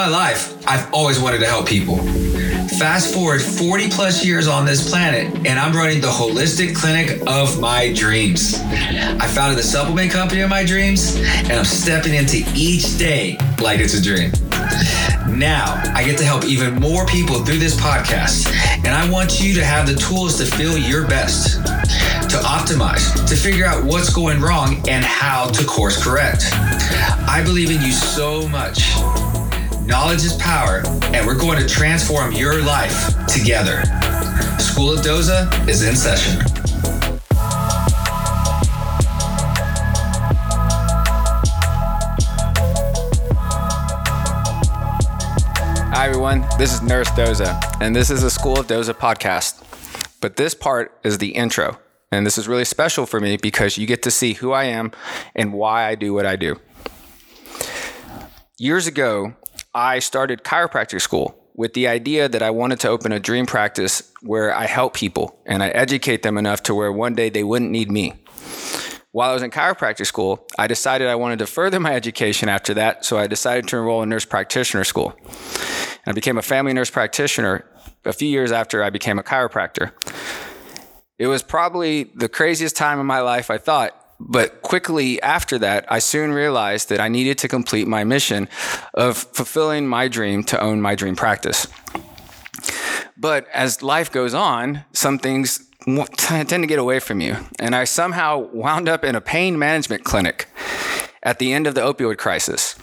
my life, I've always wanted to help people. Fast forward 40 plus years on this planet, and I'm running the holistic clinic of my dreams. I founded the supplement company of my dreams, and I'm stepping into each day like it's a dream. Now, I get to help even more people through this podcast, and I want you to have the tools to feel your best, to optimize, to figure out what's going wrong, and how to course correct. I believe in you so much. Knowledge is power, and we're going to transform your life together. School of Doza is in session. Hi, everyone. This is Nurse Doza, and this is the School of Doza podcast. But this part is the intro. And this is really special for me because you get to see who I am and why I do what I do. Years ago, I started chiropractic school with the idea that I wanted to open a dream practice where I help people and I educate them enough to where one day they wouldn't need me. While I was in chiropractic school, I decided I wanted to further my education after that, so I decided to enroll in nurse practitioner school. I became a family nurse practitioner a few years after I became a chiropractor. It was probably the craziest time in my life, I thought, but quickly after that, I soon realized that I needed to complete my mission of fulfilling my dream to own my dream practice. But as life goes on, some things tend to get away from you. And I somehow wound up in a pain management clinic at the end of the opioid crisis.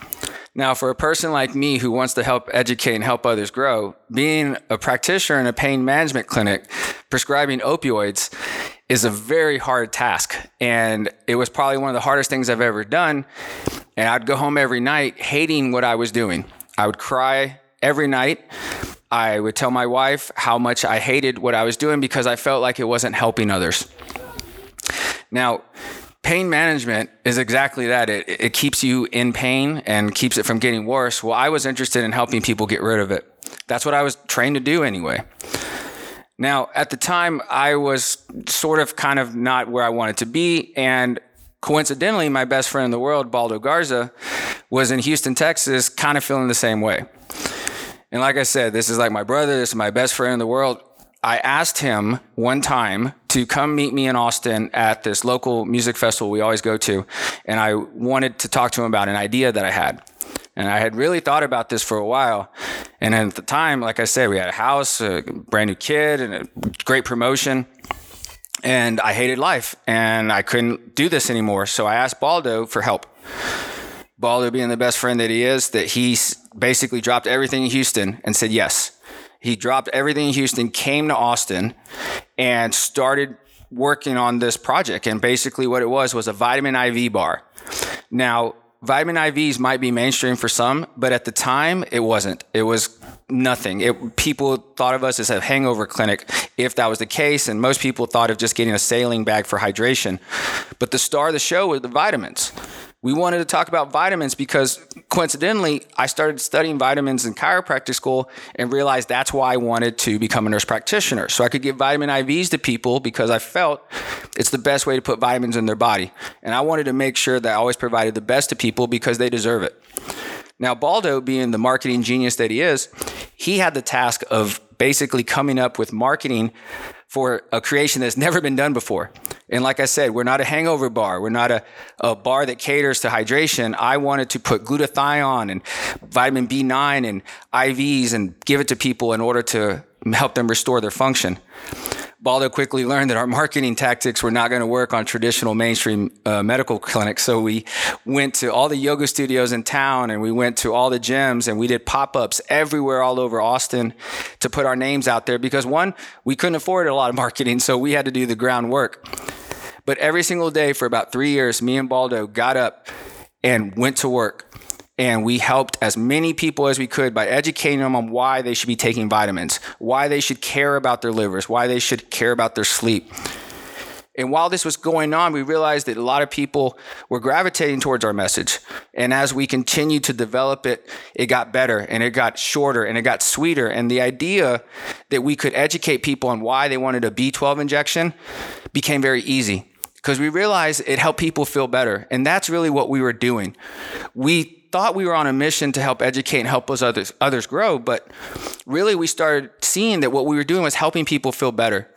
Now, for a person like me who wants to help educate and help others grow, being a practitioner in a pain management clinic prescribing opioids is a very hard task. And it was probably one of the hardest things I've ever done. And I'd go home every night hating what I was doing. I would cry every night. I would tell my wife how much I hated what I was doing because I felt like it wasn't helping others. Now, pain management is exactly that. It, it keeps you in pain and keeps it from getting worse. Well, I was interested in helping people get rid of it. That's what I was trained to do anyway. Now, at the time, I was sort of kind of not where I wanted to be. And coincidentally, my best friend in the world, Baldo Garza, was in Houston, Texas, kind of feeling the same way. And like I said, this is like my brother, this is my best friend in the world. I asked him one time to come meet me in Austin at this local music festival we always go to. And I wanted to talk to him about an idea that I had. And I had really thought about this for a while. And at the time, like I said, we had a house, a brand new kid, and a great promotion. And I hated life and I couldn't do this anymore. So I asked Baldo for help. Baldo, being the best friend that he is, that he basically dropped everything in Houston and said yes. He dropped everything in Houston, came to Austin, and started working on this project. And basically, what it was was a vitamin IV bar. Now, vitamin IVs might be mainstream for some, but at the time, it wasn't. It was nothing. It, people thought of us as a hangover clinic if that was the case, and most people thought of just getting a saline bag for hydration. But the star of the show was the vitamins we wanted to talk about vitamins because coincidentally, I started studying vitamins in chiropractic school and realized that's why I wanted to become a nurse practitioner. So I could give vitamin IVs to people because I felt it's the best way to put vitamins in their body. And I wanted to make sure that I always provided the best to people because they deserve it. Now, Baldo, being the marketing genius that he is, he had the task of basically coming up with marketing for a creation that's never been done before. And like I said, we're not a hangover bar. We're not a, a bar that caters to hydration. I wanted to put glutathione and vitamin B9 and IVs and give it to people in order to help them restore their function. Baldo quickly learned that our marketing tactics were not going to work on traditional mainstream uh, medical clinics. So we went to all the yoga studios in town and we went to all the gyms and we did pop ups everywhere all over Austin to put our names out there because one, we couldn't afford a lot of marketing. So we had to do the groundwork. But every single day for about three years, me and Baldo got up and went to work and we helped as many people as we could by educating them on why they should be taking vitamins, why they should care about their livers, why they should care about their sleep. And while this was going on, we realized that a lot of people were gravitating towards our message. And as we continued to develop it, it got better and it got shorter and it got sweeter. And the idea that we could educate people on why they wanted a B12 injection became very easy because we realized it helped people feel better. And that's really what we were doing. We thought we were on a mission to help educate and help us others, others grow, but really we started seeing that what we were doing was helping people feel better.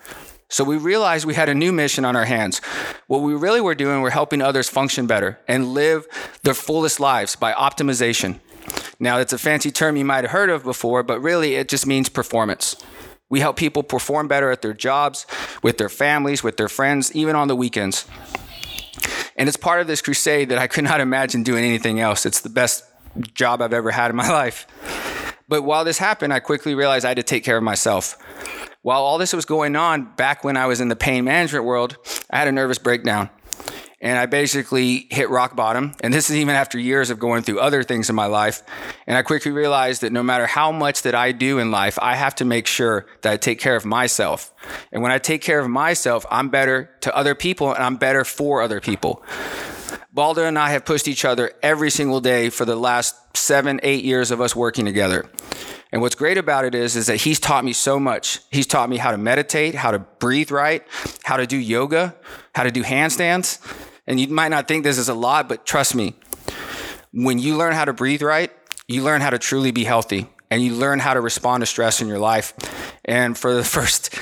So we realized we had a new mission on our hands. What we really were doing, we're helping others function better and live their fullest lives by optimization. Now, it's a fancy term you might have heard of before, but really it just means performance. We help people perform better at their jobs, with their families, with their friends, even on the weekends. And it's part of this crusade that I could not imagine doing anything else. It's the best job I've ever had in my life. But while this happened, I quickly realized I had to take care of myself. While all this was going on, back when I was in the pain management world, I had a nervous breakdown. And I basically hit rock bottom. And this is even after years of going through other things in my life. And I quickly realized that no matter how much that I do in life, I have to make sure that I take care of myself. And when I take care of myself, I'm better to other people and I'm better for other people. Baldo and I have pushed each other every single day for the last seven, eight years of us working together. And what's great about it is, is that he's taught me so much. He's taught me how to meditate, how to breathe right, how to do yoga, how to do handstands. And you might not think this is a lot, but trust me, when you learn how to breathe right, you learn how to truly be healthy and you learn how to respond to stress in your life. And for the first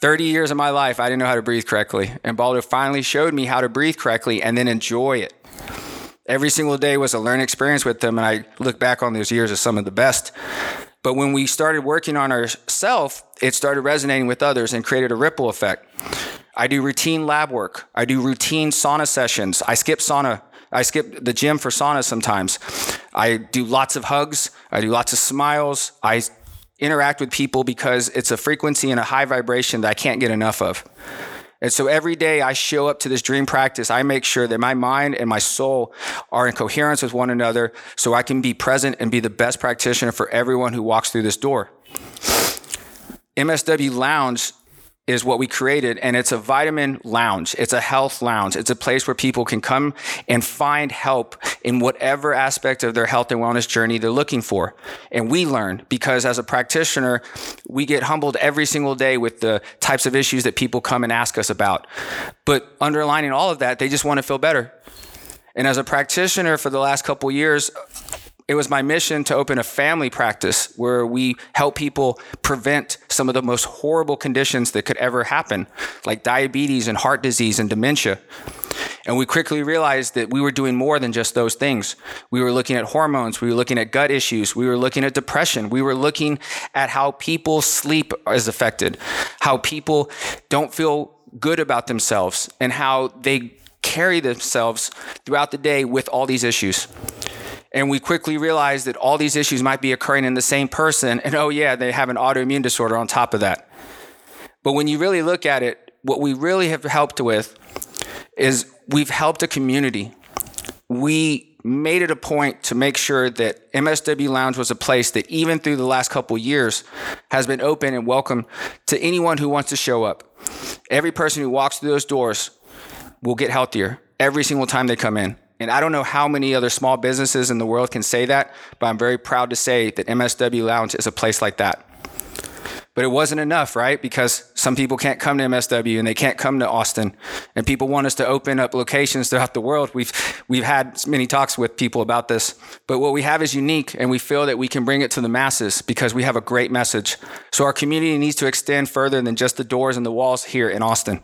30 years of my life, I didn't know how to breathe correctly. And Baldo finally showed me how to breathe correctly and then enjoy it. Every single day was a learning experience with them, and I look back on those years as some of the best. But when we started working on ourselves, it started resonating with others and created a ripple effect. I do routine lab work. I do routine sauna sessions. I skip sauna. I skip the gym for sauna sometimes. I do lots of hugs. I do lots of smiles. I interact with people because it's a frequency and a high vibration that I can't get enough of. And so every day I show up to this dream practice, I make sure that my mind and my soul are in coherence with one another so I can be present and be the best practitioner for everyone who walks through this door. MSW Lounge is what we created and it's a vitamin lounge. It's a health lounge. It's a place where people can come and find help in whatever aspect of their health and wellness journey they're looking for. And we learn because as a practitioner we get humbled every single day with the types of issues that people come and ask us about. But underlining all of that they just want to feel better. And as a practitioner for the last couple years it was my mission to open a family practice where we help people prevent some of the most horrible conditions that could ever happen, like diabetes and heart disease and dementia. And we quickly realized that we were doing more than just those things. We were looking at hormones, we were looking at gut issues, we were looking at depression, we were looking at how people sleep is affected, how people don't feel good about themselves, and how they carry themselves throughout the day with all these issues. And we quickly realized that all these issues might be occurring in the same person. And oh, yeah, they have an autoimmune disorder on top of that. But when you really look at it, what we really have helped with is we've helped a community. We made it a point to make sure that MSW Lounge was a place that even through the last couple years has been open and welcome to anyone who wants to show up. Every person who walks through those doors will get healthier every single time they come in. And I don't know how many other small businesses in the world can say that, but I'm very proud to say that MSW Lounge is a place like that. But it wasn't enough, right? Because some people can't come to MSW and they can't come to Austin. And people want us to open up locations throughout the world. We've we've had many talks with people about this. But what we have is unique and we feel that we can bring it to the masses because we have a great message. So our community needs to extend further than just the doors and the walls here in Austin.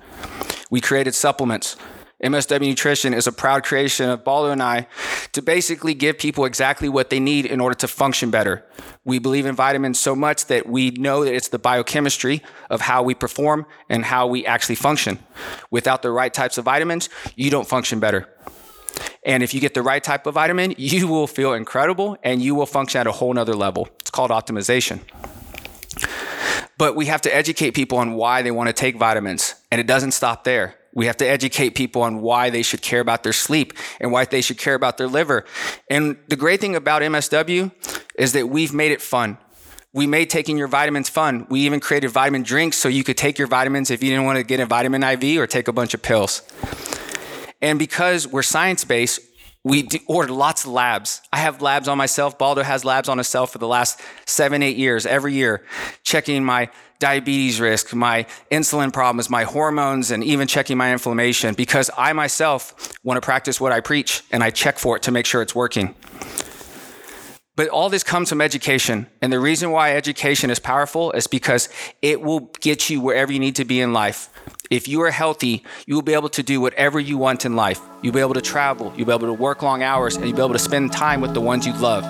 We created supplements MSW Nutrition is a proud creation of Baldo and I to basically give people exactly what they need in order to function better. We believe in vitamins so much that we know that it's the biochemistry of how we perform and how we actually function. Without the right types of vitamins, you don't function better. And if you get the right type of vitamin, you will feel incredible and you will function at a whole nother level. It's called optimization. But we have to educate people on why they want to take vitamins. And it doesn't stop there. We have to educate people on why they should care about their sleep and why they should care about their liver. And the great thing about MSW is that we've made it fun. We made taking your vitamins fun. We even created vitamin drinks so you could take your vitamins if you didn't want to get a vitamin IV or take a bunch of pills. And because we're science based, we ordered lots of labs. I have labs on myself. Baldo has labs on himself for the last seven, eight years, every year, checking my diabetes risk, my insulin problems, my hormones, and even checking my inflammation because I myself want to practice what I preach and I check for it to make sure it's working. But all this comes from education. And the reason why education is powerful is because it will get you wherever you need to be in life. If you are healthy, you will be able to do whatever you want in life. You'll be able to travel, you'll be able to work long hours, and you'll be able to spend time with the ones you love.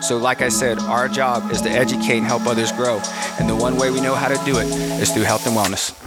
So, like I said, our job is to educate and help others grow. And the one way we know how to do it is through health and wellness.